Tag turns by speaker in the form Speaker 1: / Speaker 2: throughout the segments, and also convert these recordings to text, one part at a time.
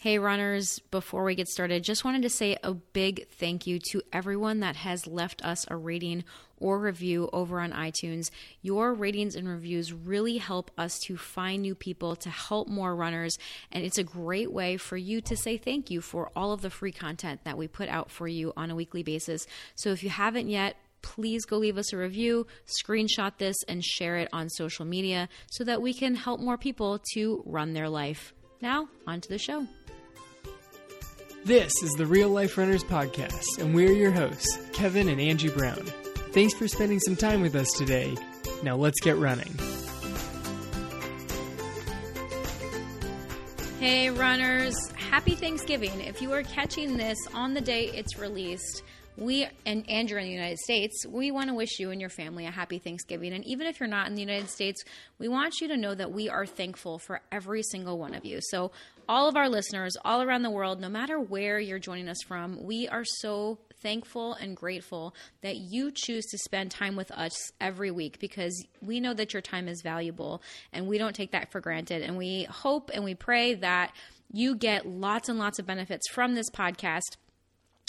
Speaker 1: Hey, runners, before we get started, just wanted to say a big thank you to everyone that has left us a rating or review over on iTunes. Your ratings and reviews really help us to find new people, to help more runners, and it's a great way for you to say thank you for all of the free content that we put out for you on a weekly basis. So if you haven't yet, please go leave us a review, screenshot this, and share it on social media so that we can help more people to run their life. Now, on to the show.
Speaker 2: This is the Real Life Runners Podcast, and we're your hosts, Kevin and Angie Brown. Thanks for spending some time with us today. Now let's get running.
Speaker 1: Hey, runners, happy Thanksgiving. If you are catching this on the day it's released, we and, and you're in the United States, we want to wish you and your family a happy Thanksgiving. And even if you're not in the United States, we want you to know that we are thankful for every single one of you. So, all of our listeners all around the world, no matter where you're joining us from, we are so thankful and grateful that you choose to spend time with us every week because we know that your time is valuable and we don't take that for granted. And we hope and we pray that you get lots and lots of benefits from this podcast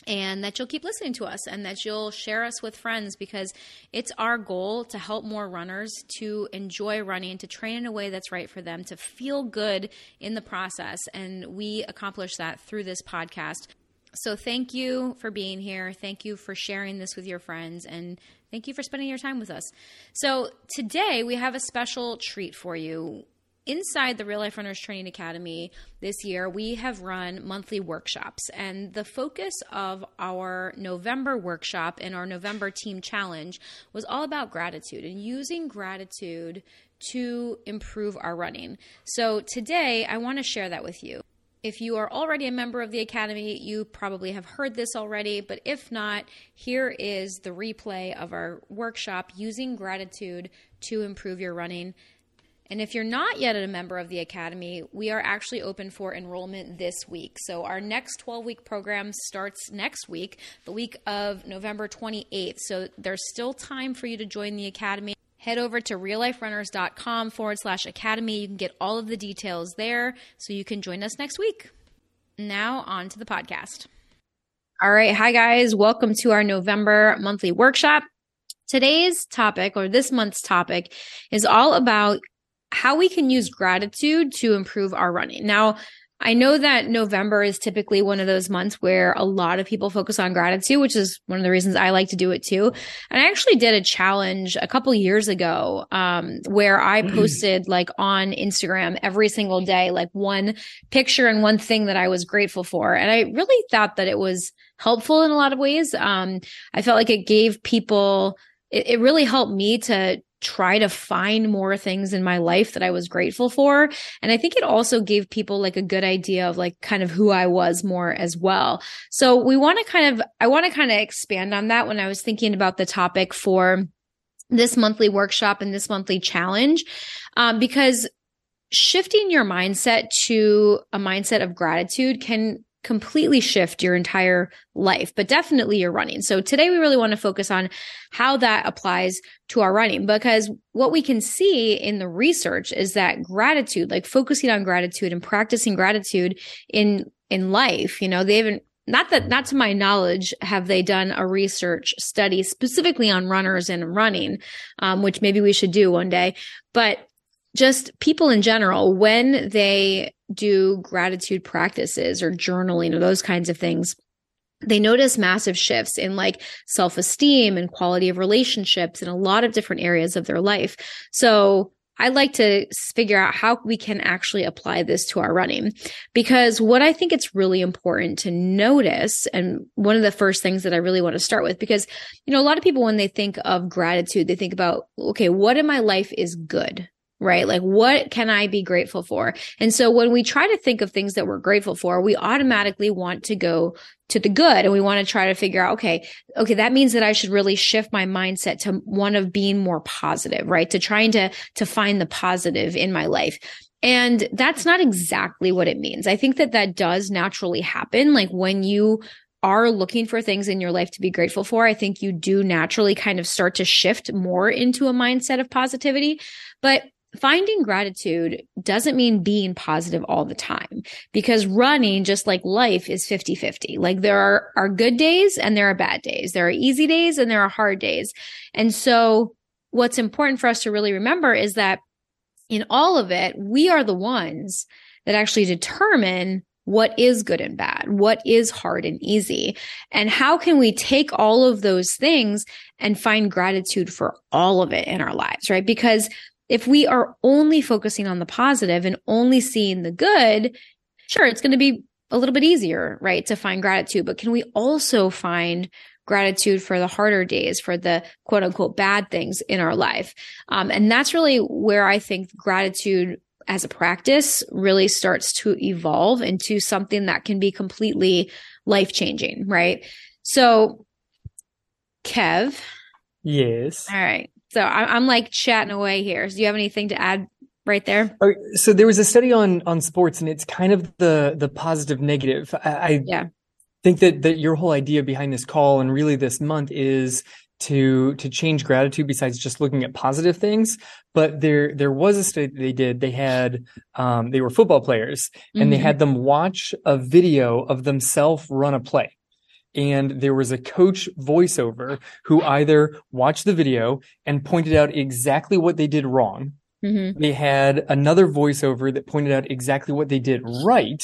Speaker 1: and that you'll keep listening to us and that you'll share us with friends because it's our goal to help more runners to enjoy running, to train in a way that's right for them, to feel good in the process. And we accomplish that through this podcast. So thank you for being here. Thank you for sharing this with your friends and thank you for spending your time with us. So today we have a special treat for you inside the Real Life Runners Training Academy this year, we have run monthly workshops. And the focus of our November workshop and our November team challenge was all about gratitude and using gratitude to improve our running. So today, I want to share that with you. If you are already a member of the Academy, you probably have heard this already, but if not, here is the replay of our workshop using gratitude to improve your running. And if you're not yet a member of the Academy, we are actually open for enrollment this week. So our next 12 week program starts next week, the week of November 28th. So there's still time for you to join the Academy. Head over to realliferunners.com forward slash academy. You can get all of the details there so you can join us next week. Now, on to the podcast. All right. Hi, guys. Welcome to our November monthly workshop. Today's topic, or this month's topic, is all about how we can use gratitude to improve our running. Now, I know that November is typically one of those months where a lot of people focus on gratitude, which is one of the reasons I like to do it too. And I actually did a challenge a couple years ago, um, where I mm. posted like on Instagram every single day, like one picture and one thing that I was grateful for. And I really thought that it was helpful in a lot of ways. Um, I felt like it gave people, it, it really helped me to try to find more things in my life that I was grateful for. And I think it also gave people like a good idea of like kind of who I was more as well. So we want to kind of, I want to kind of expand on that when I was thinking about the topic for this monthly workshop and this monthly challenge, um, because shifting your mindset to a mindset of gratitude can completely shift your entire life, but definitely your running. So today we really want to focus on how that applies to our running because what we can see in the research is that gratitude, like focusing on gratitude and practicing gratitude in in life, you know, they haven't not that not to my knowledge have they done a research study specifically on runners and running um, which maybe we should do one day but just people in general when they do gratitude practices or journaling or those kinds of things, they notice massive shifts in like self esteem and quality of relationships in a lot of different areas of their life. So I like to figure out how we can actually apply this to our running because what I think it's really important to notice and one of the first things that I really want to start with because you know a lot of people when they think of gratitude they think about okay what in my life is good right? Like, what can I be grateful for? And so when we try to think of things that we're grateful for, we automatically want to go to the good and we want to try to figure out, okay, okay, that means that I should really shift my mindset to one of being more positive, right? To trying to, to find the positive in my life. And that's not exactly what it means. I think that that does naturally happen. Like when you are looking for things in your life to be grateful for, I think you do naturally kind of start to shift more into a mindset of positivity. But finding gratitude doesn't mean being positive all the time because running, just like life, is 50 50. Like there are, are good days and there are bad days. There are easy days and there are hard days. And so, what's important for us to really remember is that in all of it, we are the ones that actually determine what is good and bad, what is hard and easy, and how can we take all of those things and find gratitude for all of it in our lives, right? Because if we are only focusing on the positive and only seeing the good, sure, it's going to be a little bit easier, right, to find gratitude. But can we also find gratitude for the harder days, for the quote unquote bad things in our life? Um, and that's really where I think gratitude as a practice really starts to evolve into something that can be completely life changing, right? So, Kev.
Speaker 2: Yes.
Speaker 1: All right. So I, am like chatting away here. Do you have anything to add right there?
Speaker 2: So there was a study on on sports, and it's kind of the the positive negative. I, I
Speaker 1: yeah.
Speaker 2: think that that your whole idea behind this call and really this month is to to change gratitude besides just looking at positive things but there there was a study they did they had um, they were football players and mm-hmm. they had them watch a video of themselves run a play and there was a coach voiceover who either watched the video and pointed out exactly what they did wrong. Mm-hmm. They had another voiceover that pointed out exactly what they did right.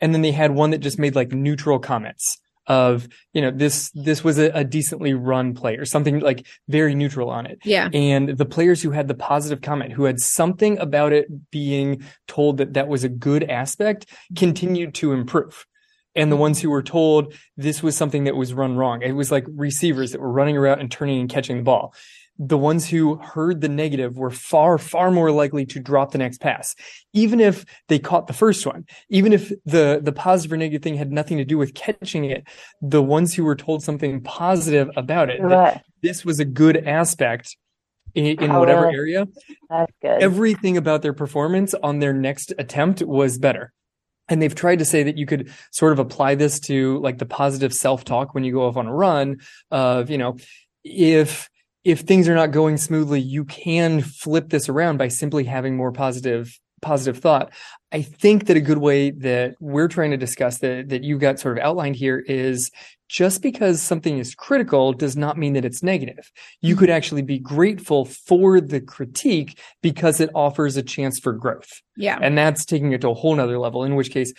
Speaker 2: And then they had one that just made like neutral comments of, you know, this, this was a, a decently run play or something like very neutral on it.
Speaker 1: Yeah.
Speaker 2: And the players who had the positive comment, who had something about it being told that that was a good aspect continued to improve and the ones who were told this was something that was run wrong. It was like receivers that were running around and turning and catching the ball. The ones who heard the negative were far, far more likely to drop the next pass, even if they caught the first one. Even if the, the positive or negative thing had nothing to do with catching it, the ones who were told something positive about it, right. this was a good aspect in, in oh, whatever area.
Speaker 3: That's good.
Speaker 2: Everything about their performance on their next attempt was better. And they've tried to say that you could sort of apply this to like the positive self-talk when you go off on a run of, you know, if if things are not going smoothly, you can flip this around by simply having more positive positive thought. I think that a good way that we're trying to discuss that that you got sort of outlined here is just because something is critical does not mean that it's negative. You could mm-hmm. actually be grateful for the critique because it offers a chance for growth.
Speaker 1: Yeah.
Speaker 2: And that's taking it to a whole nother level, in which case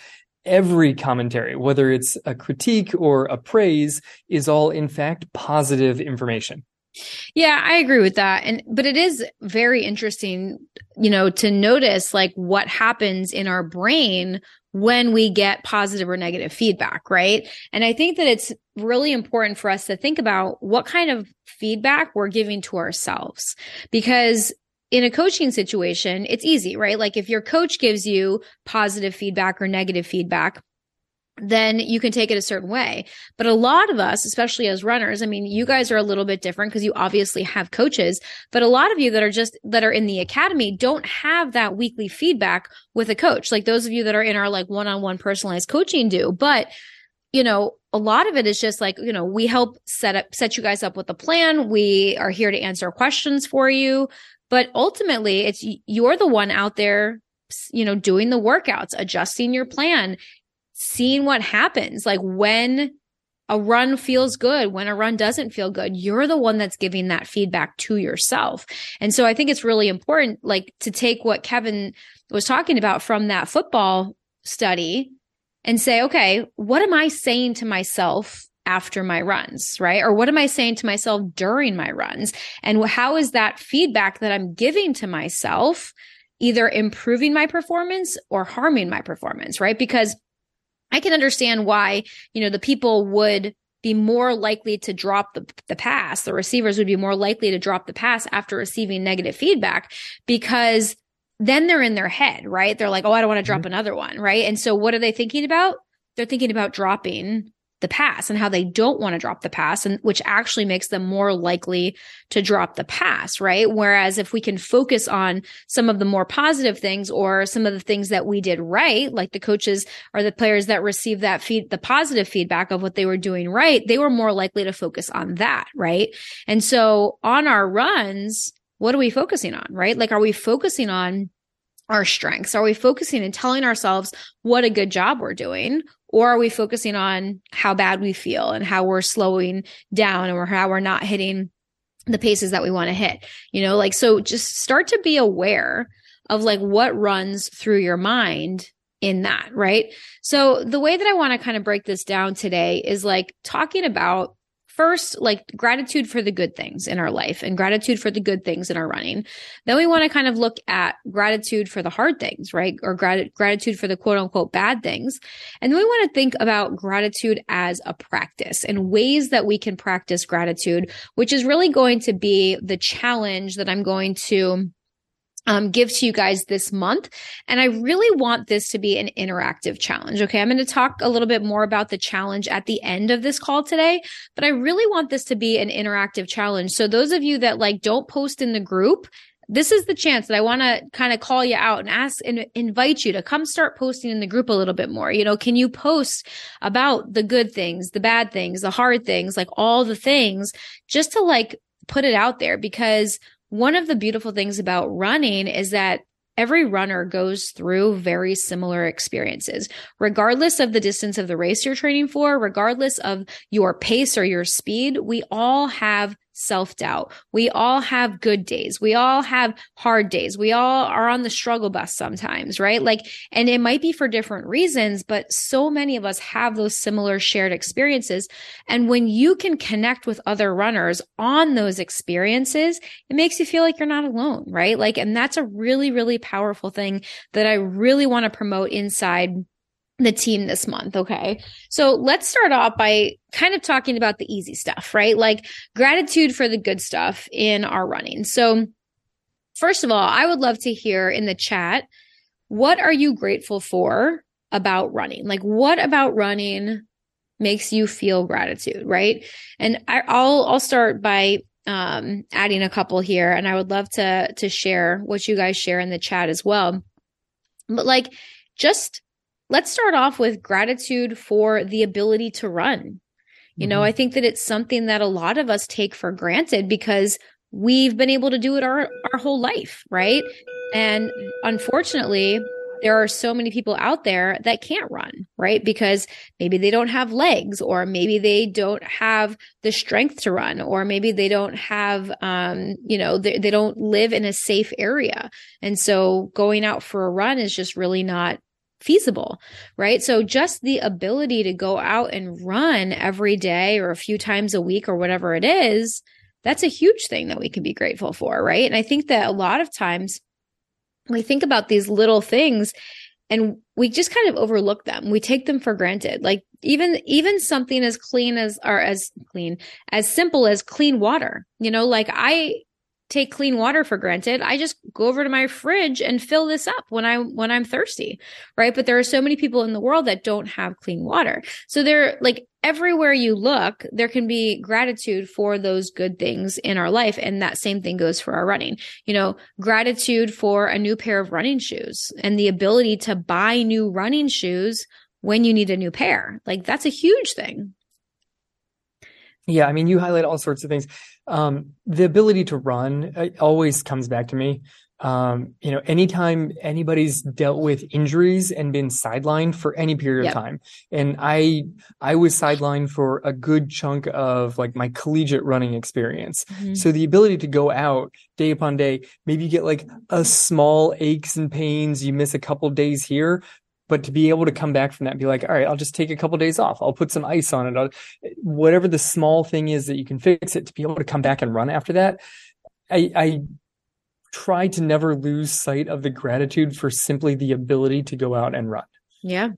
Speaker 2: every commentary, whether it's a critique or a praise, is all in fact positive information.
Speaker 1: Yeah, I agree with that. And but it is very interesting, you know, to notice like what happens in our brain when we get positive or negative feedback, right? And I think that it's really important for us to think about what kind of feedback we're giving to ourselves because in a coaching situation, it's easy, right? Like if your coach gives you positive feedback or negative feedback, then you can take it a certain way. But a lot of us, especially as runners, I mean, you guys are a little bit different because you obviously have coaches, but a lot of you that are just, that are in the academy don't have that weekly feedback with a coach. Like those of you that are in our like one on one personalized coaching do. But, you know, a lot of it is just like, you know, we help set up, set you guys up with a plan. We are here to answer questions for you. But ultimately, it's you're the one out there you know, doing the workouts, adjusting your plan, seeing what happens. Like when a run feels good, when a run doesn't feel good, you're the one that's giving that feedback to yourself. And so I think it's really important, like to take what Kevin was talking about from that football study and say, okay, what am I saying to myself after my runs, right? Or what am I saying to myself during my runs? And how is that feedback that I'm giving to myself either improving my performance or harming my performance, right? Because I can understand why, you know, the people would be more likely to drop the, the pass. The receivers would be more likely to drop the pass after receiving negative feedback because then they're in their head, right? They're like, oh, I don't want to drop mm-hmm. another one, right? And so what are they thinking about? They're thinking about dropping the pass and how they don't want to drop the pass and which actually makes them more likely to drop the pass, right? Whereas if we can focus on some of the more positive things or some of the things that we did right, like the coaches or the players that received that feed, the positive feedback of what they were doing right, they were more likely to focus on that, right? And so on our runs, what are we focusing on, right? Like, are we focusing on our strengths? Are we focusing and telling ourselves what a good job we're doing? Or are we focusing on how bad we feel and how we're slowing down or how we're not hitting the paces that we want to hit? You know, like, so just start to be aware of like what runs through your mind in that, right? So the way that I want to kind of break this down today is like talking about first like gratitude for the good things in our life and gratitude for the good things in our running. Then we want to kind of look at gratitude for the hard things right? Or grat- gratitude for the quote unquote bad things. And then we want to think about gratitude as a practice and ways that we can practice gratitude which is really going to be the challenge that i'm going to um, give to you guys this month. And I really want this to be an interactive challenge. Okay. I'm going to talk a little bit more about the challenge at the end of this call today, but I really want this to be an interactive challenge. So those of you that like don't post in the group, this is the chance that I want to kind of call you out and ask and invite you to come start posting in the group a little bit more. You know, can you post about the good things, the bad things, the hard things, like all the things just to like put it out there because one of the beautiful things about running is that every runner goes through very similar experiences, regardless of the distance of the race you're training for, regardless of your pace or your speed. We all have self doubt. We all have good days. We all have hard days. We all are on the struggle bus sometimes, right? Like, and it might be for different reasons, but so many of us have those similar shared experiences. And when you can connect with other runners on those experiences, it makes you feel like you're not alone, right? Like, and that's a really, really powerful thing that I really want to promote inside the team this month. Okay. So let's start off by kind of talking about the easy stuff, right? Like gratitude for the good stuff in our running. So, first of all, I would love to hear in the chat what are you grateful for about running? Like, what about running makes you feel gratitude, right? And I, will I'll start by um, adding a couple here, and I would love to to share what you guys share in the chat as well. But like, just let's start off with gratitude for the ability to run. You mm-hmm. know, I think that it's something that a lot of us take for granted because we've been able to do it our, our whole life, right? And unfortunately, there are so many people out there that can't run, right? Because maybe they don't have legs, or maybe they don't have the strength to run, or maybe they don't have, um, you know, they, they don't live in a safe area. And so going out for a run is just really not feasible, right? So just the ability to go out and run every day or a few times a week or whatever it is, that's a huge thing that we can be grateful for, right? And I think that a lot of times we think about these little things and we just kind of overlook them. We take them for granted. Like even even something as clean as or as clean as simple as clean water. You know, like I take clean water for granted. I just go over to my fridge and fill this up when I when I'm thirsty, right? But there are so many people in the world that don't have clean water. So they're like everywhere you look, there can be gratitude for those good things in our life and that same thing goes for our running. You know, gratitude for a new pair of running shoes and the ability to buy new running shoes when you need a new pair. Like that's a huge thing.
Speaker 2: Yeah, I mean, you highlight all sorts of things. Um, the ability to run always comes back to me. Um, you know, anytime anybody's dealt with injuries and been sidelined for any period yep. of time, and I, I was sidelined for a good chunk of like my collegiate running experience. Mm-hmm. So the ability to go out day upon day, maybe you get like a small aches and pains, you miss a couple days here, but to be able to come back from that and be like, all right, I'll just take a couple of days off. I'll put some ice on it. I'll, whatever the small thing is that you can fix it to be able to come back and run after that. I, I try to never lose sight of the gratitude for simply the ability to go out and run.
Speaker 1: Yeah.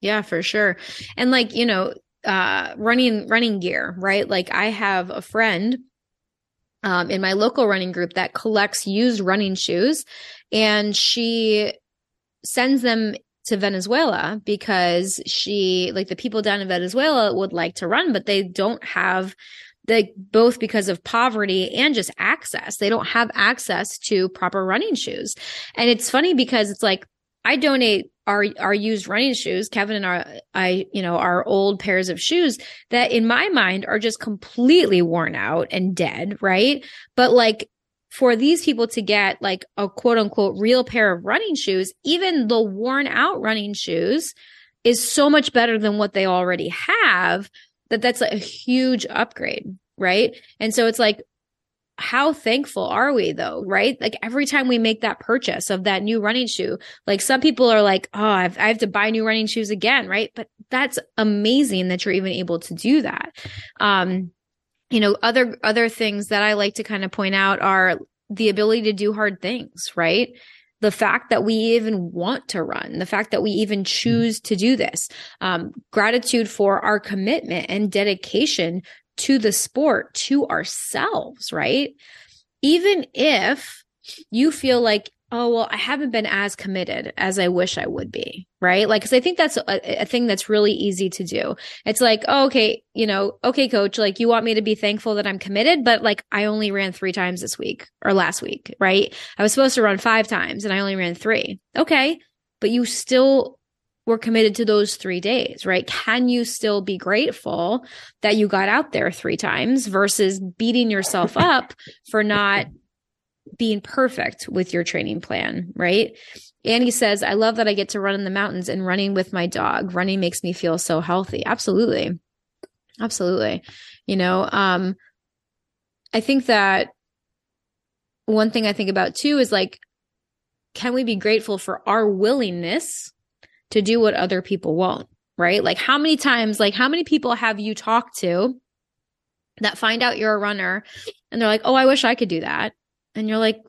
Speaker 1: Yeah, for sure. And like, you know, uh, running, running gear, right? Like I have a friend um, in my local running group that collects used running shoes and she sends them to Venezuela because she, like the people down in Venezuela would like to run, but they don't have the both because of poverty and just access. They don't have access to proper running shoes. And it's funny because it's like I donate our our used running shoes, Kevin and our I, you know, our old pairs of shoes that in my mind are just completely worn out and dead, right? But like for these people to get like a quote unquote real pair of running shoes, even the worn out running shoes is so much better than what they already have that that's a huge upgrade. Right. And so it's like, how thankful are we though, right? Like every time we make that purchase of that new running shoe, like some people are like, oh, I've, I have to buy new running shoes again, right? But that's amazing that you're even able to do that. Um, you know, other, other things that I like to kind of point out are the ability to do hard things, right? The fact that we even want to run, the fact that we even mm-hmm. choose to do this, um, gratitude for our commitment and dedication to the sport, to ourselves, right? Even if you feel like oh, well, I haven't been as committed as I wish I would be. Right. Like, cause I think that's a, a thing that's really easy to do. It's like, oh, okay, you know, okay, coach, like you want me to be thankful that I'm committed, but like I only ran three times this week or last week. Right. I was supposed to run five times and I only ran three. Okay. But you still were committed to those three days, right? Can you still be grateful that you got out there three times versus beating yourself up for not being perfect with your training plan, right? Annie says, I love that I get to run in the mountains and running with my dog. Running makes me feel so healthy. Absolutely. Absolutely. You know, um, I think that one thing I think about too is like, can we be grateful for our willingness to do what other people won't? Right? Like, how many times, like, how many people have you talked to that find out you're a runner and they're like, oh, I wish I could do that? And you're like,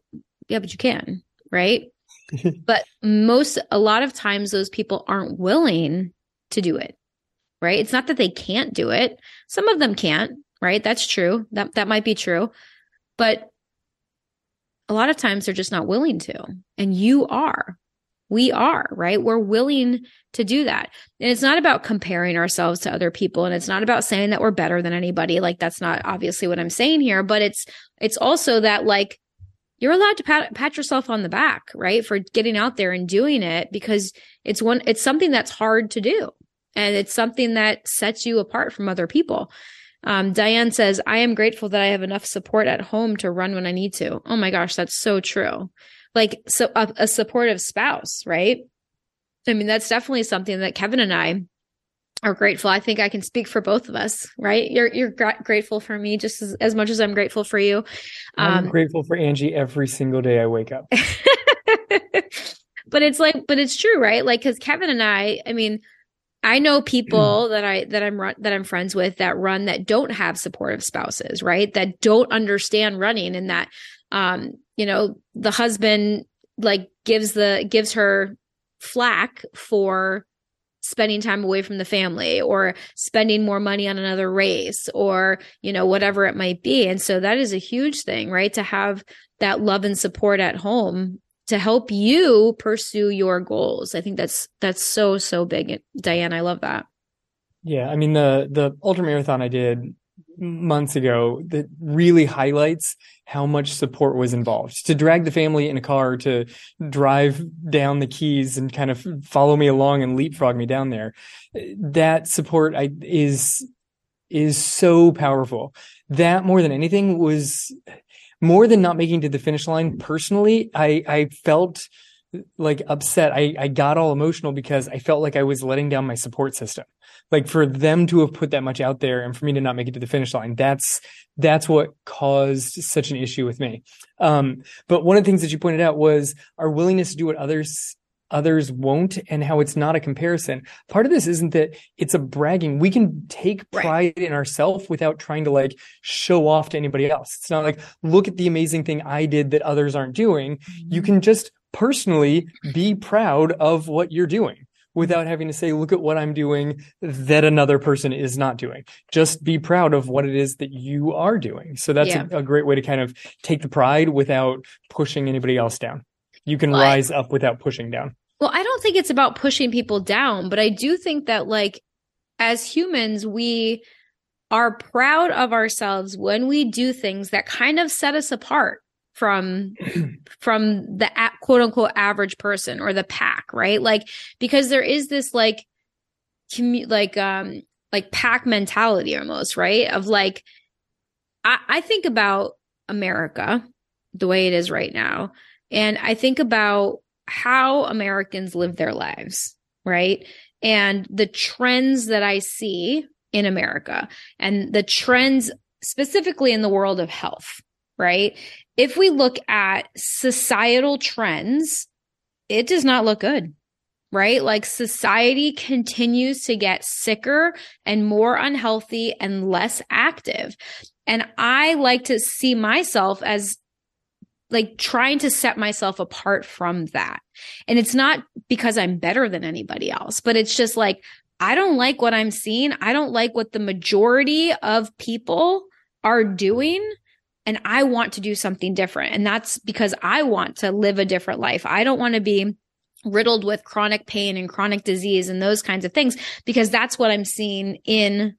Speaker 1: yeah, but you can, right? but most, a lot of times, those people aren't willing to do it, right? It's not that they can't do it. Some of them can't, right? That's true. That, that might be true. But a lot of times they're just not willing to. And you are. We are, right? We're willing to do that. And it's not about comparing ourselves to other people and it's not about saying that we're better than anybody. Like that's not obviously what I'm saying here, but it's it's also that like you're allowed to pat, pat yourself on the back, right? For getting out there and doing it because it's one, it's something that's hard to do. And it's something that sets you apart from other people. Um, Diane says, I am grateful that I have enough support at home to run when I need to. Oh my gosh, that's so true. Like so a, a supportive spouse, right? I mean, that's definitely something that Kevin and I are grateful. I think I can speak for both of us, right? You're you're grateful for me just as, as much as I'm grateful for you.
Speaker 2: Um, I'm grateful for Angie every single day I wake up.
Speaker 1: but it's like, but it's true, right? Like, because Kevin and I, I mean, I know people that I that I'm run, that I'm friends with that run that don't have supportive spouses, right? That don't understand running, and that, um, you know, the husband like gives the gives her flack for spending time away from the family or spending more money on another race or, you know, whatever it might be. And so that is a huge thing, right? To have that love and support at home to help you pursue your goals. I think that's that's so so big. Diane, I love that.
Speaker 2: Yeah, I mean the the ultra marathon I did months ago that really highlights how much support was involved. To drag the family in a car to drive down the keys and kind of follow me along and leapfrog me down there that support I, is is so powerful. That more than anything was more than not making to the finish line. Personally i i felt like upset. I i got all emotional because i felt like i was letting down my support system like for them to have put that much out there and for me to not make it to the finish line that's that's what caused such an issue with me. Um, but one of the things that you pointed out was our willingness to do what others others won't and how it's not a comparison. Part of this isn't that it's a bragging. We can take pride right. in ourselves without trying to like show off to anybody else. It's not like look at the amazing thing i did that others aren't doing. You mm-hmm. can just personally be proud of what you're doing without mm-hmm. having to say, look at what I'm doing that another person is not doing. Just be proud of what it is that you are doing. So that's yeah. a, a, great way to kind of take the pride without pushing anybody else down. You can well, rise up without pushing down.
Speaker 1: Well, I don't think it's about pushing people down, but I do think that like as humans, we are proud of ourselves when we do things that kind of set us apart from from the quote unquote average person or the pack right like because there is this like commu- like um like pack mentality almost right of like I, I think about america the way it is right now. And I think about how Americans live their lives, right? And the trends that I see in America and the trends specifically in the world of health, right? If we look at societal trends, it does not look good right? Like society continues to get sicker and more unhealthy and less active. And I like to see myself as like trying to set myself apart from that. And it's not because I'm better than anybody else, but it's just like, I don't like what I'm seeing. I don't like what the majority of people are doing. And I want to do something different. And that's because I want to live a different life. I don't want to be riddled with chronic pain and chronic disease and those kinds of things because that's what I'm seeing in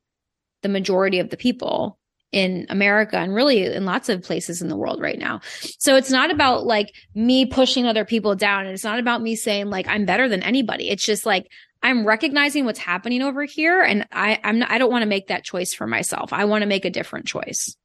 Speaker 1: the majority of the people in America and really in lots of places in the world right now. So it's not about like me pushing other people down and it's not about me saying like I'm better than anybody. It's just like I'm recognizing what's happening over here and I I'm not, I don't want to make that choice for myself. I want to make a different choice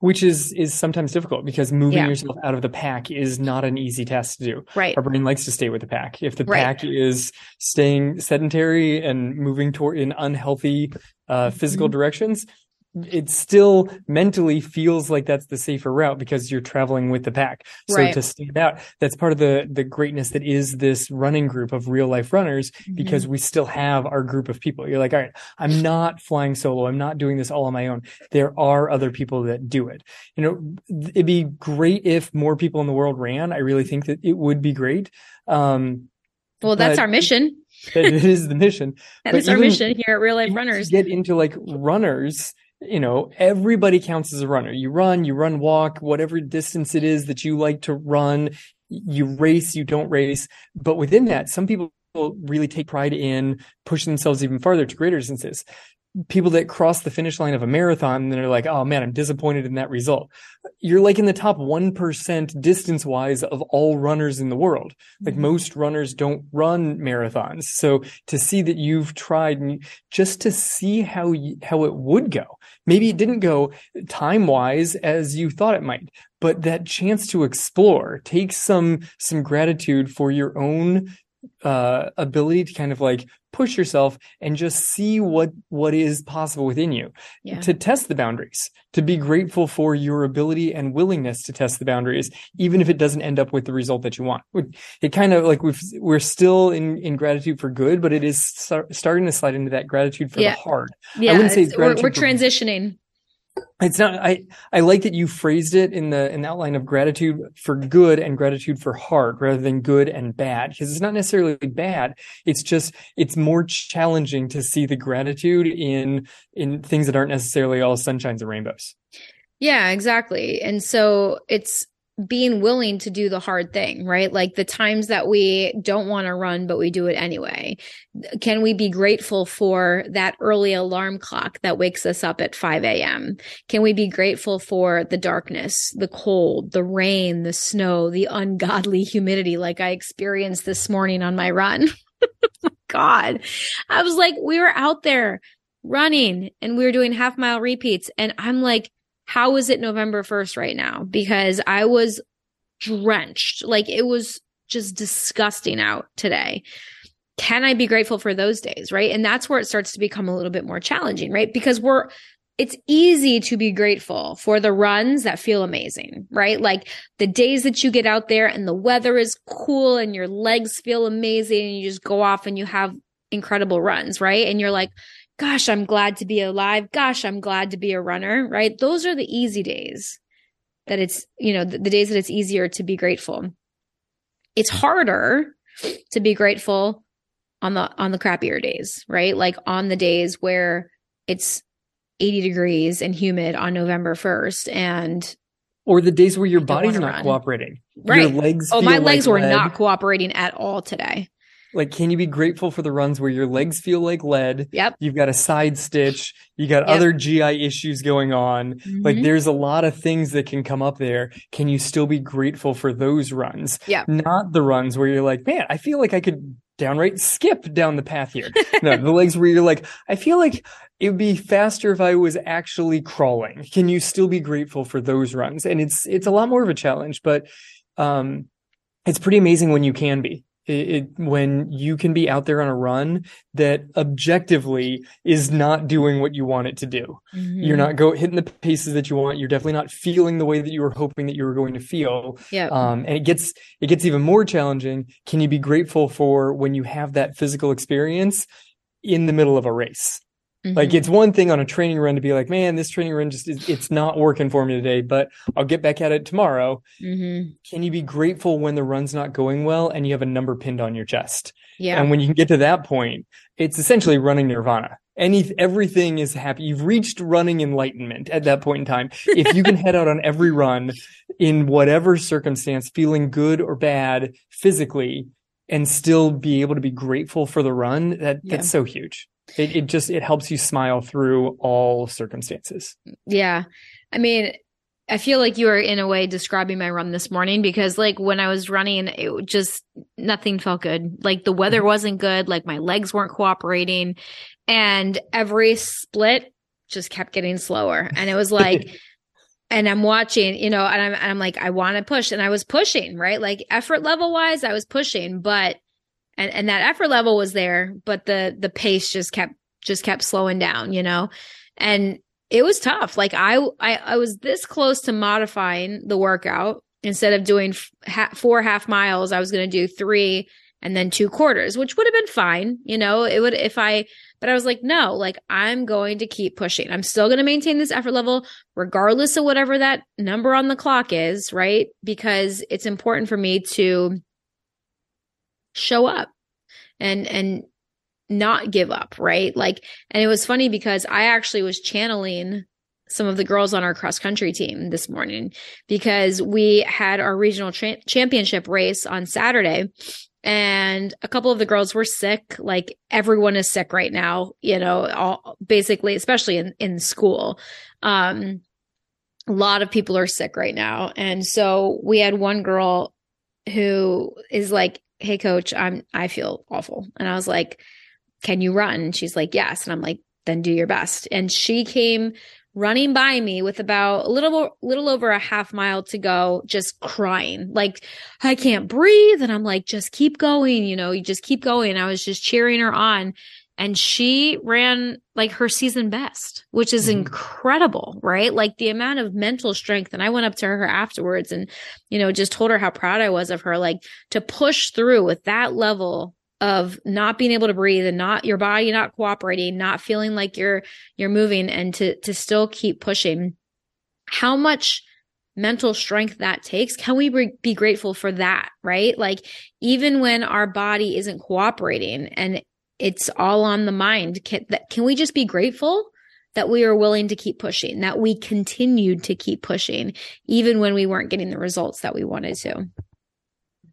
Speaker 2: which is is sometimes difficult because moving yeah. yourself out of the pack is not an easy task to do.
Speaker 1: Right.
Speaker 2: Our brain likes to stay with the pack. If the right. pack is staying sedentary and moving toward in unhealthy uh, physical mm-hmm. directions, it still mentally feels like that's the safer route because you're traveling with the pack. So right. to stand out, that's part of the the greatness that is this running group of real life runners mm-hmm. because we still have our group of people. You're like, all right, I'm not flying solo. I'm not doing this all on my own. There are other people that do it. You know, it'd be great if more people in the world ran. I really think that it would be great. Um,
Speaker 1: well, that's our mission.
Speaker 2: it is the mission.
Speaker 1: that is our mission here at Real Life Runners.
Speaker 2: Get into like runners you know, everybody counts as a runner. You run, you run, walk, whatever distance it is that you like to run. You race, you don't race. But within that, some people really take pride in pushing themselves even farther to greater distances. People that cross the finish line of a marathon and they're like, oh man, I'm disappointed in that result. You're like in the top 1% distance wise of all runners in the world. Like mm-hmm. most runners don't run marathons. So to see that you've tried just to see how, you, how it would go Maybe it didn't go time wise as you thought it might, but that chance to explore takes some, some gratitude for your own uh, ability to kind of like push yourself and just see what what is possible within you yeah. to test the boundaries to be grateful for your ability and willingness to test the boundaries even if it doesn't end up with the result that you want it kind of like we've we're still in in gratitude for good but it is start, starting to slide into that gratitude for
Speaker 1: yeah.
Speaker 2: the hard
Speaker 1: yeah I wouldn't say we're, we're transitioning
Speaker 2: it's not i i like that you phrased it in the in the outline of gratitude for good and gratitude for hard rather than good and bad because it's not necessarily bad. It's just it's more challenging to see the gratitude in in things that aren't necessarily all sunshines and rainbows.
Speaker 1: Yeah exactly. And so it's being willing to do the hard thing, right? Like the times that we don't want to run, but we do it anyway. Can we be grateful for that early alarm clock that wakes us up at 5 a.m.? Can we be grateful for the darkness, the cold, the rain, the snow, the ungodly humidity like I experienced this morning on my run? Oh God, I was like, we were out there running and we were doing half mile repeats. And I'm like, how is it November 1st right now? Because I was drenched. Like it was just disgusting out today. Can I be grateful for those days? Right. And that's where it starts to become a little bit more challenging, right? Because we're, it's easy to be grateful for the runs that feel amazing, right? Like the days that you get out there and the weather is cool and your legs feel amazing and you just go off and you have incredible runs, right? And you're like, gosh, I'm glad to be alive. Gosh, I'm glad to be a runner, right? Those are the easy days that it's, you know, the, the days that it's easier to be grateful. It's harder to be grateful on the on the crappier days, right? Like on the days where it's 80 degrees and humid on November 1st and
Speaker 2: or the days where your body's not run. cooperating.
Speaker 1: Right. Your legs Oh, my legs like were lead. not cooperating at all today.
Speaker 2: Like, can you be grateful for the runs where your legs feel like lead?
Speaker 1: Yep.
Speaker 2: You've got a side stitch. You got yep. other GI issues going on. Mm-hmm. Like, there's a lot of things that can come up there. Can you still be grateful for those runs?
Speaker 1: Yeah.
Speaker 2: Not the runs where you're like, man, I feel like I could downright skip down the path here. No, the legs where you're like, I feel like it would be faster if I was actually crawling. Can you still be grateful for those runs? And it's it's a lot more of a challenge, but um, it's pretty amazing when you can be. It, it, when you can be out there on a run that objectively is not doing what you want it to do. Mm-hmm. You're not go hitting the paces that you want. You're definitely not feeling the way that you were hoping that you were going to feel.
Speaker 1: Yeah.
Speaker 2: Um, and it gets it gets even more challenging. Can you be grateful for when you have that physical experience in the middle of a race? Mm-hmm. Like it's one thing on a training run to be like, man, this training run just is, it's not working for me today, but I'll get back at it tomorrow.
Speaker 1: Mm-hmm.
Speaker 2: Can you be grateful when the run's not going well and you have a number pinned on your chest?
Speaker 1: Yeah.
Speaker 2: And when you can get to that point, it's essentially running nirvana. Any everything is happy. You've reached running enlightenment at that point in time. If you can head out on every run in whatever circumstance, feeling good or bad physically, and still be able to be grateful for the run, that yeah. that's so huge. It, it just it helps you smile through all circumstances.
Speaker 1: Yeah. I mean, I feel like you are in a way describing my run this morning because like when I was running, it just nothing felt good. Like the weather mm-hmm. wasn't good, like my legs weren't cooperating, and every split just kept getting slower. And it was like and I'm watching, you know, and I'm and I'm like, I want to push. And I was pushing, right? Like effort level wise, I was pushing, but and and that effort level was there but the the pace just kept just kept slowing down you know? And it was tough. Like i i, I was this close to modifying the workout. Instead of doing f- four half miles i was going to do three and then two quarters which would have been fine you know? It would if i but i was like no like i'm going to keep pushing. I'm still going to maintain this effort level regardless of whatever that number on the clock is right? Because it's important for me to show up and and not give up, right? Like and it was funny because I actually was channeling some of the girls on our cross country team this morning because we had our regional tra- championship race on Saturday and a couple of the girls were sick. Like everyone is sick right now you know all basically especially in in school. Um a lot of people are sick right now. And so we had one girl who is like hey coach i'm i feel awful. And i was like can you run? She's like yes. And i'm like then do your best. And she came running by me with about a little little over a half mile to go just crying. Like i can't breathe. And i'm like just keep going you know you just keep going. I was just cheering her on and she ran like her season best, which is mm-hmm. incredible, right? Like the amount of mental strength. And I went up to her afterwards and, you know, just told her how proud I was of her, like to push through with that level of not being able to breathe and not your body not cooperating, not feeling like you're you're moving and to to still keep pushing. How much mental strength that takes can we be grateful for that right like even when our body isn't cooperating and it's all on the mind. Can, that, can we just be grateful that we are willing to keep pushing, that we continued to keep pushing, even when we weren't getting the results that we wanted to?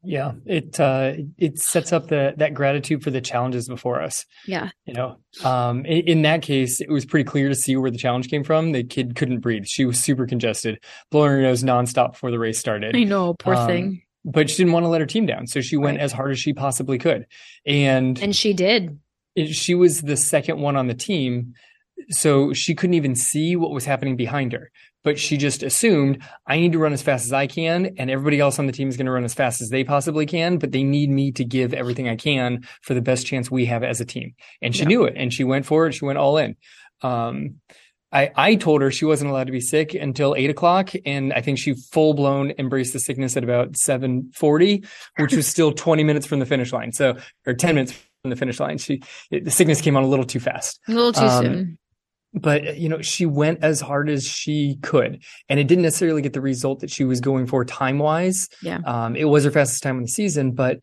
Speaker 2: Yeah, it uh, it sets up the that gratitude for the challenges before us.
Speaker 1: Yeah,
Speaker 2: you know, um, in, in, that case, it was pretty clear to see where the challenge came from. The kid couldn't breathe; she was super congested, blowing her nose nonstop before the race started.
Speaker 1: I know, poor um, thing
Speaker 2: but she didn't want to let her team down. So she went right. as hard as she possibly could. And
Speaker 1: and she did.
Speaker 2: It, she was the second one on the team. So she couldn't even see what was happening behind her. But she just assumed I need to run as fast as I can, and everybody else on the team is going to run as fast as they possibly can. But they need me to give everything I can for the best chance we have as a team. And she yeah. knew it, and she went for it. She went all in. Um, I, I told her she wasn't allowed to be sick until eight o'clock. And I think she full blown embraced the sickness at about 740, which was still 20 minutes from the finish line. So, or 10 minutes from the finish line. She, it, the sickness came on a little too fast.
Speaker 1: A little too um, soon.
Speaker 2: But, you know, she went as hard as she could and it didn't necessarily get the result that she was going for time wise.
Speaker 1: Yeah.
Speaker 2: Um, it was her fastest time in the season, but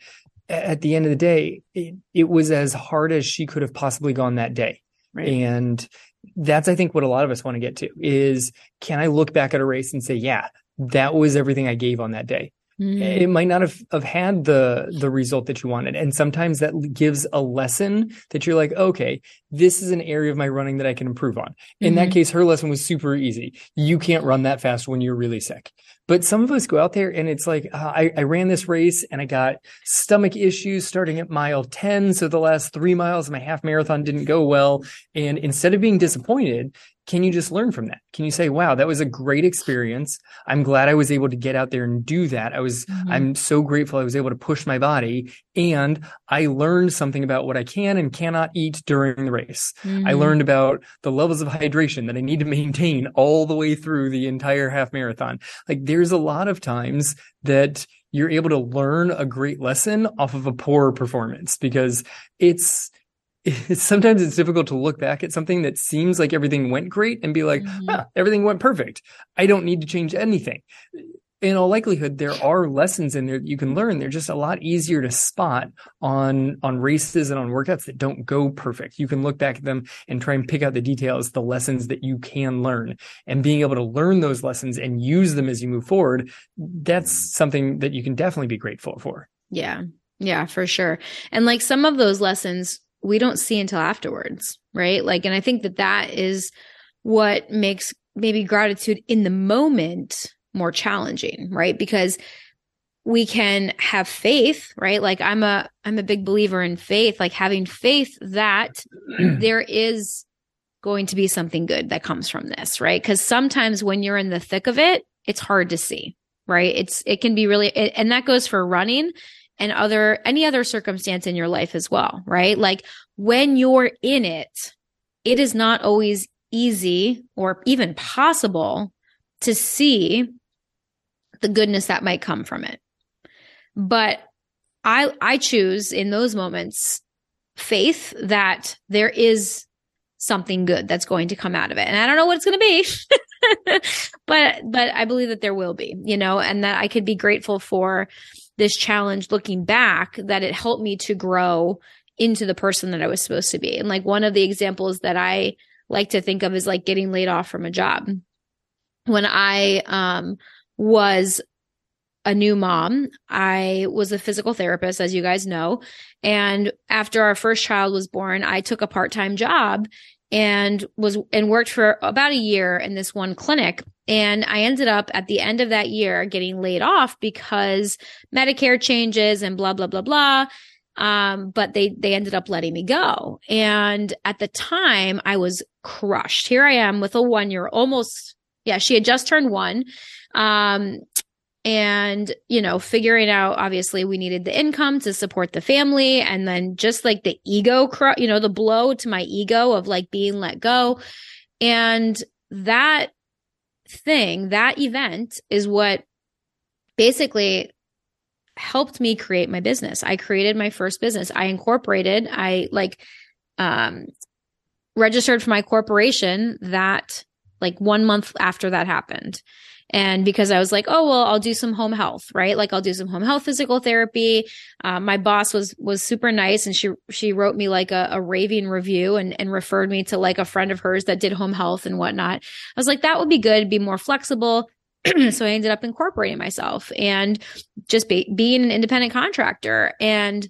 Speaker 2: at the end of the day, it, it was as hard as she could have possibly gone that day. Right. And that's I think what a lot of us want to get to is can I look back at a race and say, yeah, that was everything I gave on that day. Mm. It might not have, have had the the result that you wanted. And sometimes that gives a lesson that you're like, okay, this is an area of my running that I can improve on. In mm-hmm. that case, her lesson was super easy. You can't run that fast when you're really sick. But some of us go out there and it's like, uh, I, I ran this race and I got stomach issues starting at mile 10. So the last three miles of my half marathon didn't go well. And instead of being disappointed, can you just learn from that? Can you say, wow, that was a great experience. I'm glad I was able to get out there and do that. I was, mm-hmm. I'm so grateful I was able to push my body and I learned something about what I can and cannot eat during the race. Mm-hmm. I learned about the levels of hydration that I need to maintain all the way through the entire half marathon. Like there's a lot of times that you're able to learn a great lesson off of a poor performance because it's, it's sometimes it's difficult to look back at something that seems like everything went great and be like, mm-hmm. ah, everything went perfect. I don't need to change anything. In all likelihood, there are lessons in there that you can learn. They're just a lot easier to spot on on races and on workouts that don't go perfect. You can look back at them and try and pick out the details, the lessons that you can learn. And being able to learn those lessons and use them as you move forward, that's something that you can definitely be grateful for.
Speaker 1: Yeah. Yeah, for sure. And like some of those lessons we don't see until afterwards, right? Like, and I think that that is what makes maybe gratitude in the moment more challenging, right? Because we can have faith, right? Like I'm a I'm a big believer in faith, like having faith that there is going to be something good that comes from this, right? Cuz sometimes when you're in the thick of it, it's hard to see, right? It's it can be really and that goes for running and other any other circumstance in your life as well, right? Like when you're in it, it is not always easy or even possible to see the goodness that might come from it. But I I choose in those moments faith that there is something good that's going to come out of it. And I don't know what it's going to be. but but I believe that there will be, you know, and that I could be grateful for this challenge looking back that it helped me to grow into the person that I was supposed to be. And like one of the examples that I like to think of is like getting laid off from a job. When I um was a new mom. I was a physical therapist, as you guys know. And after our first child was born, I took a part time job and was and worked for about a year in this one clinic. And I ended up at the end of that year getting laid off because Medicare changes and blah, blah, blah, blah. Um, but they, they ended up letting me go. And at the time I was crushed. Here I am with a one year, almost, yeah, she had just turned one. Um, and you know figuring out obviously we needed the income to support the family and then just like the ego you know the blow to my ego of like being let go and that thing that event is what basically helped me create my business. I created my first business. I incorporated i like um registered for my corporation that like one month after that happened and because I was like, oh, well, I'll do some home health, right? Like I'll do some home health physical therapy. Um, my boss was, was super nice and she, she wrote me like a, a raving review and, and referred me to like a friend of hers that did home health and whatnot. I was like, that would be good, be more flexible. so I ended up incorporating myself and just be, being an independent contractor and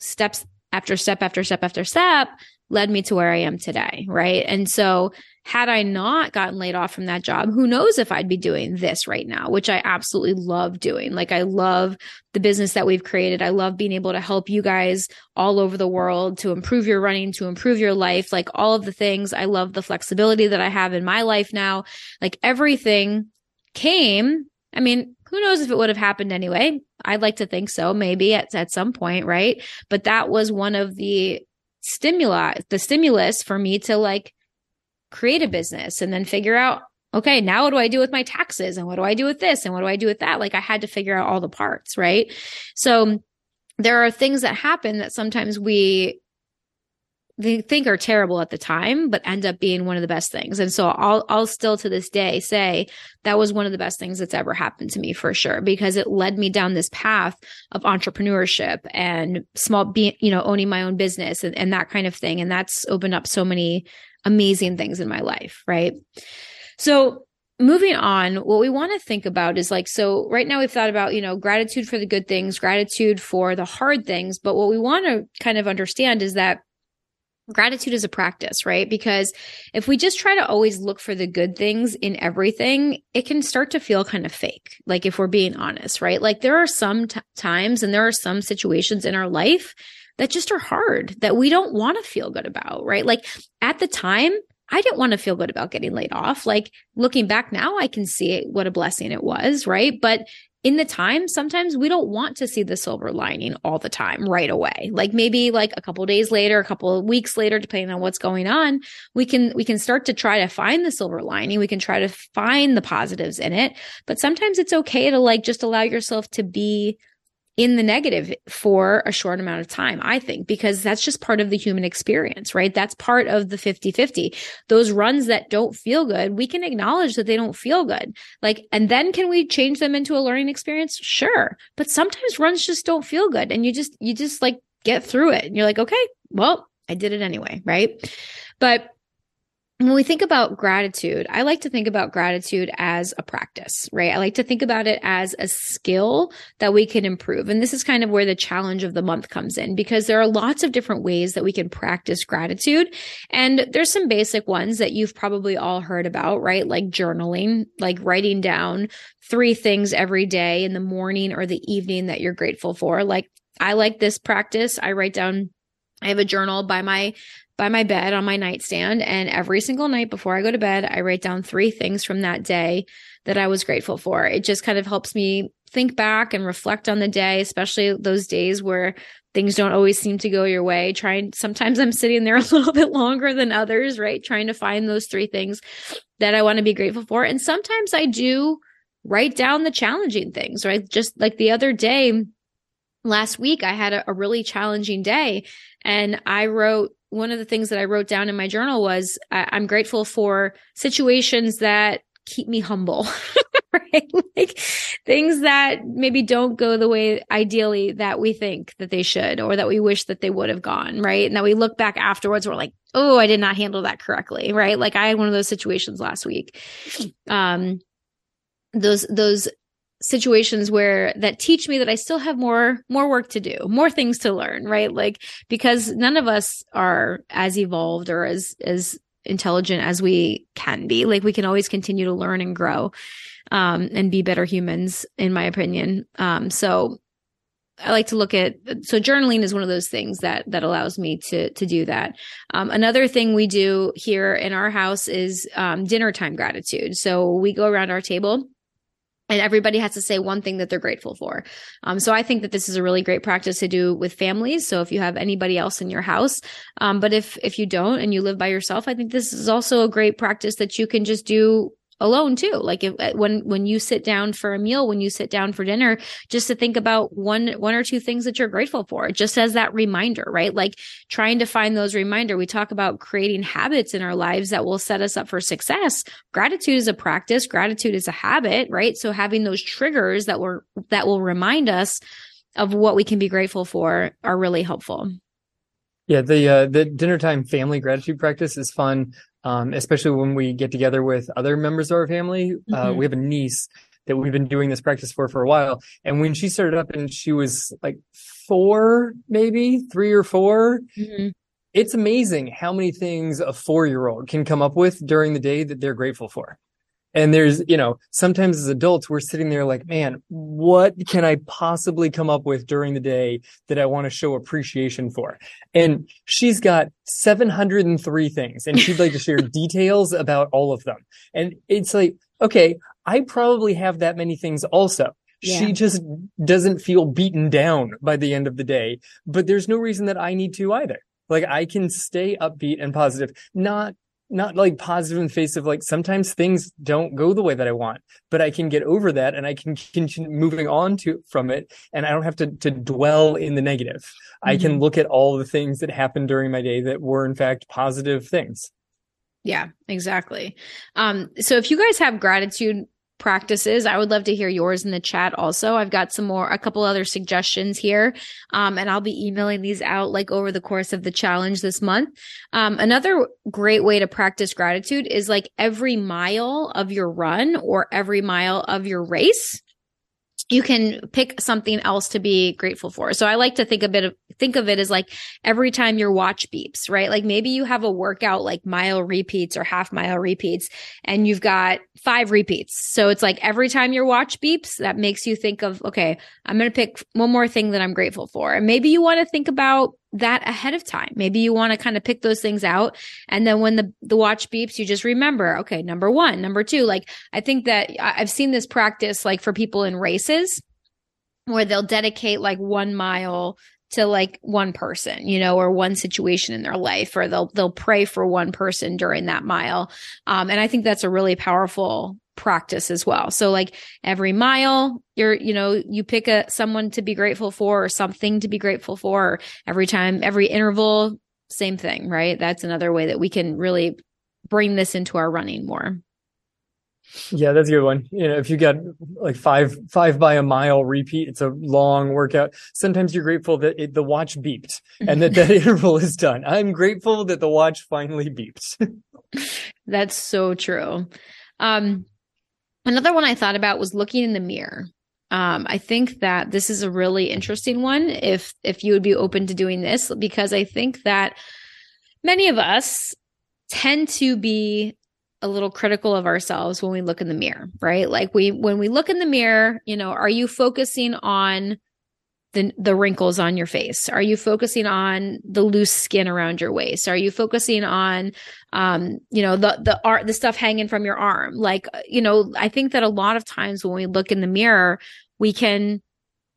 Speaker 1: steps after step after step after step led me to where I am today. Right. And so had I not gotten laid off from that job, who knows if I'd be doing this right now, which I absolutely love doing. Like I love the business that we've created. I love being able to help you guys all over the world to improve your running, to improve your life, like all of the things. I love the flexibility that I have in my life now. Like everything came. I mean, who knows if it would have happened anyway? I'd like to think so, maybe at, at some point, right? But that was one of the stimuli, the stimulus for me to like create a mm-hmm. business and then figure out, okay, now what do I do with my taxes? And what do I do with this? And what do I do with that? Like I had to figure out all the parts, right? So there are things that happen that sometimes we they think are terrible at the time, but end up being one of the best things. And so I'll, I'll still to this day say that was one of the best things that's ever happened to me for sure, because it led me down this path of entrepreneurship and small, being, you know, owning my own business and, and that kind of thing. And that's opened up so many amazing things in my life. Right. So moving on, what we want to think about is like, so right now we've thought about, you know, gratitude for the good things, gratitude for the hard things. But what we want to kind of understand is that gratitude is a practice, right? Because if we just try to always look for the good things in everything, it can start to feel kind of fake. Like if we're being honest, right? Like there are some t- times and there are some situations in our life that just are hard that we don't want to feel good about, right? Like at the time, I didn't want to feel good about getting laid off. Like looking back now, I can see it, what a blessing it was, right? But in the time, sometimes we don't want to see the silver lining all the time right away. Like maybe like a couple days later, a couple of weeks later, depending on what's going on, we can, we can start to try to find the silver lining. We can try to find the positives in it. But sometimes it's okay to like just allow yourself to be in the negative for a short amount of time, I think, because that's just part of the human experience, right? That's part of the 50 50. Those runs that don't feel good, we can acknowledge that they don't feel good. Like, and then can we change them into a learning experience? Sure. But sometimes runs just don't feel good. And you just, you just like get through it. And you're like, okay, well, I did it anyway, right? But when we think about gratitude, I like to think about gratitude as a practice, right? I like to think about it as a skill that we can improve. And this is kind of where the challenge of the month comes in because there are lots of different ways that we can practice gratitude. And there's some basic ones that you've probably all heard about, right? Like journaling, like writing down three things every day in the morning or the evening that you're grateful for. Like I like this practice. I write down I have a journal by my by my bed on my nightstand. And every single night before I go to bed, I write down three things from that day that I was grateful for. It just kind of helps me think back and reflect on the day, especially those days where things don't always seem to go your way. Trying, sometimes I'm sitting there a little bit longer than others, right? Trying to find those three things that I want to be grateful for. And sometimes I do write down the challenging things, right? Just like the other day, last week, I had a, a really challenging day and I wrote one of the things that I wrote down in my journal was I- I'm grateful for situations that keep me humble, right? Like things that maybe don't go the way ideally that we think that they should or that we wish that they would have gone, right? And that we look back afterwards, we're like, oh, I did not handle that correctly, right? Like I had one of those situations last week. Um, those those situations where that teach me that I still have more more work to do, more things to learn, right? Like because none of us are as evolved or as as intelligent as we can be. Like we can always continue to learn and grow um and be better humans in my opinion. Um so I like to look at so journaling is one of those things that that allows me to to do that. Um, another thing we do here in our house is um, dinner time gratitude. So we go around our table and everybody has to say one thing that they're grateful for. Um, so I think that this is a really great practice to do with families. So if you have anybody else in your house, um, but if if you don't and you live by yourself, I think this is also a great practice that you can just do alone too. Like if, uh, when, when you sit down for a meal, when you sit down for dinner, just to think about one, one or two things that you're grateful for, just as that reminder, right? Like trying to find those reminder. We talk about creating habits in our lives that will set us up for success. Gratitude is a practice. Gratitude is a habit, right? So having those triggers that were, that will remind us of what we can be grateful for are really helpful.
Speaker 2: Yeah, the uh, the dinner time family gratitude practice is fun um, especially when we get together with other members of our family. Uh, mm-hmm. Uh, we have a niece that we've been doing this practice for for a while. And when she started up and she was like four, maybe three or 4 mm-hmm. it's amazing how many things a four year old can come up with during the day that they're grateful for. And there's, you know, sometimes as adults, we're sitting there like, man, what can I possibly come up with during the day that I want to show appreciation for? And she's got 703 things and she'd like to share details about all of them. And it's like, okay, I probably have that many things also. Yeah. She just doesn't feel beaten down by the end of the day, but there's no reason that I need to either. Like I can stay upbeat and positive, not not like positive in the face of like sometimes things don't go the way that I want, but I can get over that and I can continue moving on to from it and I don't have to to dwell in the negative. Mm-hmm. I can mm-hmm. look at all the things that happened during my day that were in fact positive things.
Speaker 1: Yeah, exactly. Um so if you guys have gratitude practices. I would love to hear yours in the chat also. I've got some more, a couple other suggestions here. Um, and I'll be emailing these out like over the course of the challenge this month. Um, another great way to practice gratitude is like every mile of your run or every mile of your race you can pick something else to be grateful for. So I like to think a bit of think of it as like every time your watch beeps, right? Like maybe you have a workout like mile repeats or half mile repeats and you've got five repeats. So it's like every time your watch beeps, that makes you think of, okay, I'm going to pick one more thing that I'm grateful for. And maybe you want to think about that ahead of time. Maybe you want to kind of pick those things out. And then when the, the watch beeps, you just remember, okay, number one, number two. Like I think that I've seen this practice like for people in races where they'll dedicate like one mile to like one person, you know, or one situation in their life, or they'll they'll pray for one person during that mile. Um, and I think that's a really powerful practice as well. So like every mile, you're you know you pick a someone to be grateful for or something to be grateful for. every time, every interval, same thing, right? That's another way that we can really bring this into our running more.
Speaker 2: Yeah, that's a good one. You know, if you get like five five by a mile repeat, it's a long workout. Sometimes you're grateful that it, the watch beeped and that that interval is done. I'm grateful that the watch finally beeped.
Speaker 1: that's so true. Um, another one I thought about was looking in the mirror. Um, I think that this is a really interesting one. If if you would be open to doing this, because I think that many of us tend to be a little critical of ourselves when we look in the mirror, right? Like we when we look in the mirror, you know, are you focusing on the the wrinkles on your face? Are you focusing on the loose skin around your waist? Are you focusing on um, you know, the the art the stuff hanging from your arm? Like, you know, I think that a lot of times when we look in the mirror, we can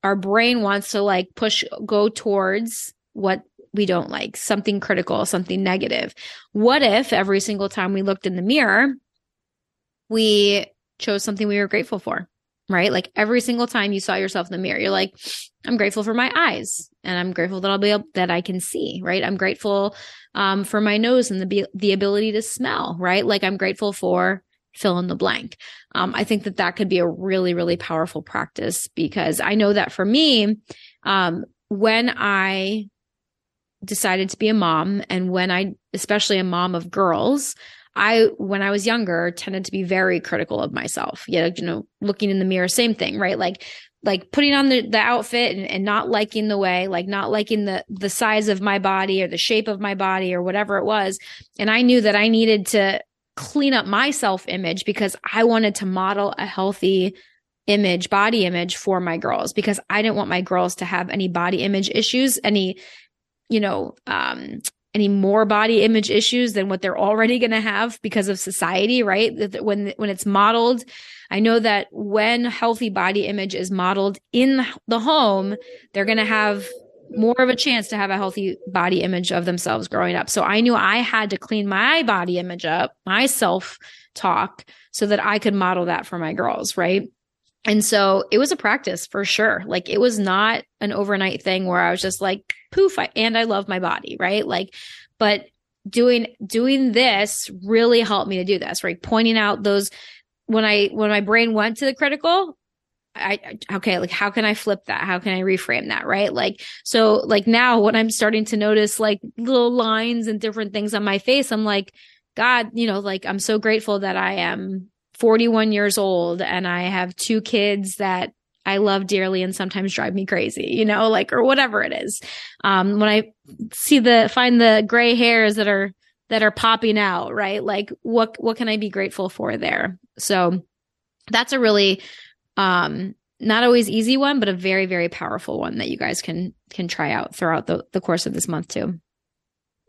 Speaker 1: our brain wants to like push go towards what we don't like, something critical, something negative. What if every single time we looked in the mirror, we chose something we were grateful for, right? Like every single time you saw yourself in the mirror, you're like, I'm grateful for my eyes and I'm grateful that I'll be able, that I can see, right? I'm grateful, um, for my nose and the, the ability to smell, right? Like I'm grateful for fill in the blank. Um, I think that that could be a really, really powerful practice because I know that for me, um, when I decided to be a mom and when I especially a mom of girls, I when I was younger tended to be very critical of myself. Yeah, you know, looking in the mirror, same thing, right? Like like putting on the, the outfit and, and not liking the way, like not liking the the size of my body or the shape of my body or whatever it was. And I knew that I needed to clean up my self image because I wanted to model a healthy image, body image for my girls because I didn't want my girls to have any body image issues, any you know, um, any more body image issues than what they're already going to have because of society, right? When, when it's modeled, I know that when healthy body image is modeled in the home, they're going to have more of a chance to have a healthy body image of themselves growing up. So I knew I had to clean my body image up, my self talk so that I could model that for my girls, right? And so it was a practice for sure. Like it was not an overnight thing where I was just like, poof, I, and I love my body, right? Like, but doing, doing this really helped me to do this, right? Pointing out those, when I, when my brain went to the critical, I, okay, like how can I flip that? How can I reframe that? Right. Like, so like now when I'm starting to notice like little lines and different things on my face, I'm like, God, you know, like I'm so grateful that I am 41 years old and I have two kids that I love dearly and sometimes drive me crazy, you know, like, or whatever it is. Um, when I see the, find the gray hairs that are, that are popping out, right? Like, what, what can I be grateful for there? So that's a really, um, not always easy one, but a very, very powerful one that you guys can, can try out throughout the, the course of this month too.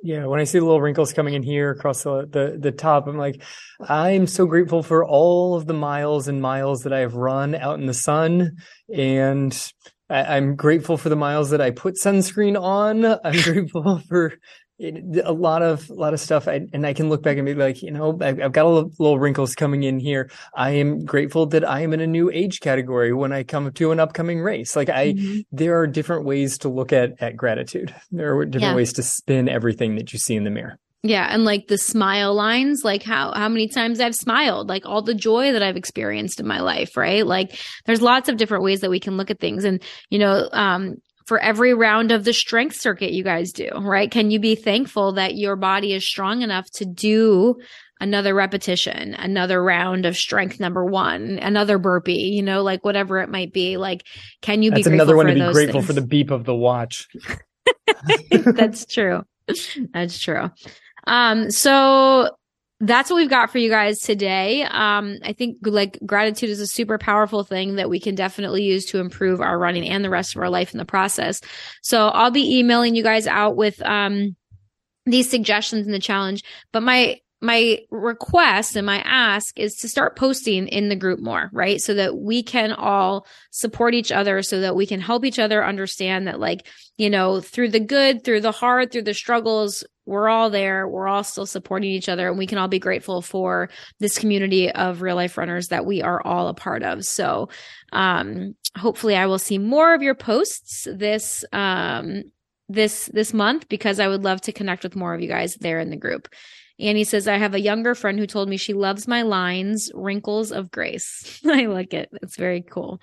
Speaker 2: Yeah, when I see the little wrinkles coming in here across the, the, the top, I'm like, I'm so grateful for all of the miles and miles that I have run out in the sun, and I, am grateful for the miles that I put sunscreen on. I'm grateful for it, a lot of a lot of stuff I, and i can look back and be like you know I've, I've got a little, little, wrinkles coming in here i am grateful that i am in a new age category when i come to an upcoming race like i mm-hmm. there are different ways to look at at gratitude there are different yeah. ways to spin everything that you see in the mirror
Speaker 1: Yeah, and like the smile lines, like how how many times I've smiled, like all the joy that I've experienced in my life, right? Like there's lots of different ways that we can look at things and you know, um for every round of the strength circuit you guys do, right? Can you be thankful that your body is strong enough to do another repetition, another round of strength number one, another burpee, you know, like whatever it might be. Like, can you
Speaker 2: That's
Speaker 1: be
Speaker 2: another one to be grateful
Speaker 1: things?
Speaker 2: for the beep of the watch.
Speaker 1: That's true. That's true. Um, so that's what we've got for you guys today. Um, I think like gratitude is a super powerful thing that we can definitely use to improve our running and the rest of our life in the process. So I'll be emailing you guys out with, um, these suggestions in the challenge, but my my request and my ask is to start posting in the group more, right? So that we can all support each other, so that we can help each other understand that, like, you know, through the good, through the hard, through the struggles, we're all there. We're all still supporting each other, and we can all be grateful for this community of real life runners that we are all a part of. So, um, hopefully, I will see more of your posts this, um, this this month because I would love to connect with more of you guys there in the group. Annie says, I have a younger friend who told me she loves my lines, wrinkles of grace. I like it. It's very cool.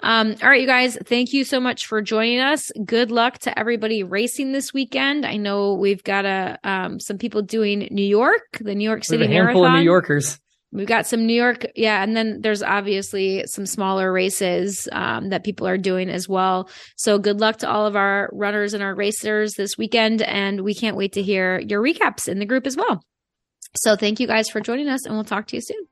Speaker 1: Um, all right, you guys, thank you so much for joining us. Good luck to everybody racing this weekend. I know we've got a, um, some people doing New York, the New York City
Speaker 2: a handful
Speaker 1: Marathon.
Speaker 2: of New Yorkers.
Speaker 1: We've got some New York, yeah, and then there's obviously some smaller races um, that people are doing as well. So good luck to all of our runners and our racers this weekend, and we can't wait to hear your recaps in the group as well. So thank you guys for joining us, and we'll talk to you soon.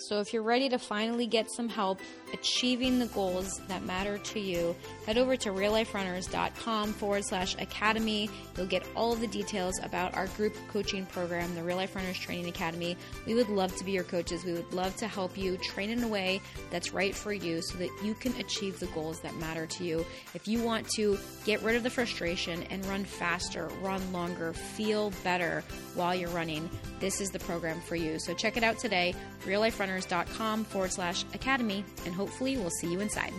Speaker 1: So, if you're ready to finally get some help achieving the goals that matter to you, head over to realliferunners.com forward slash academy. You'll get all the details about our group coaching program, the Real Life Runners Training Academy. We would love to be your coaches. We would love to help you train in a way that's right for you so that you can achieve the goals that matter to you. If you want to get rid of the frustration and run faster, run longer, feel better while you're running, this is the program for you. So, check it out today, Real Life Runners runners.com forward slash academy, and hopefully we'll see you inside.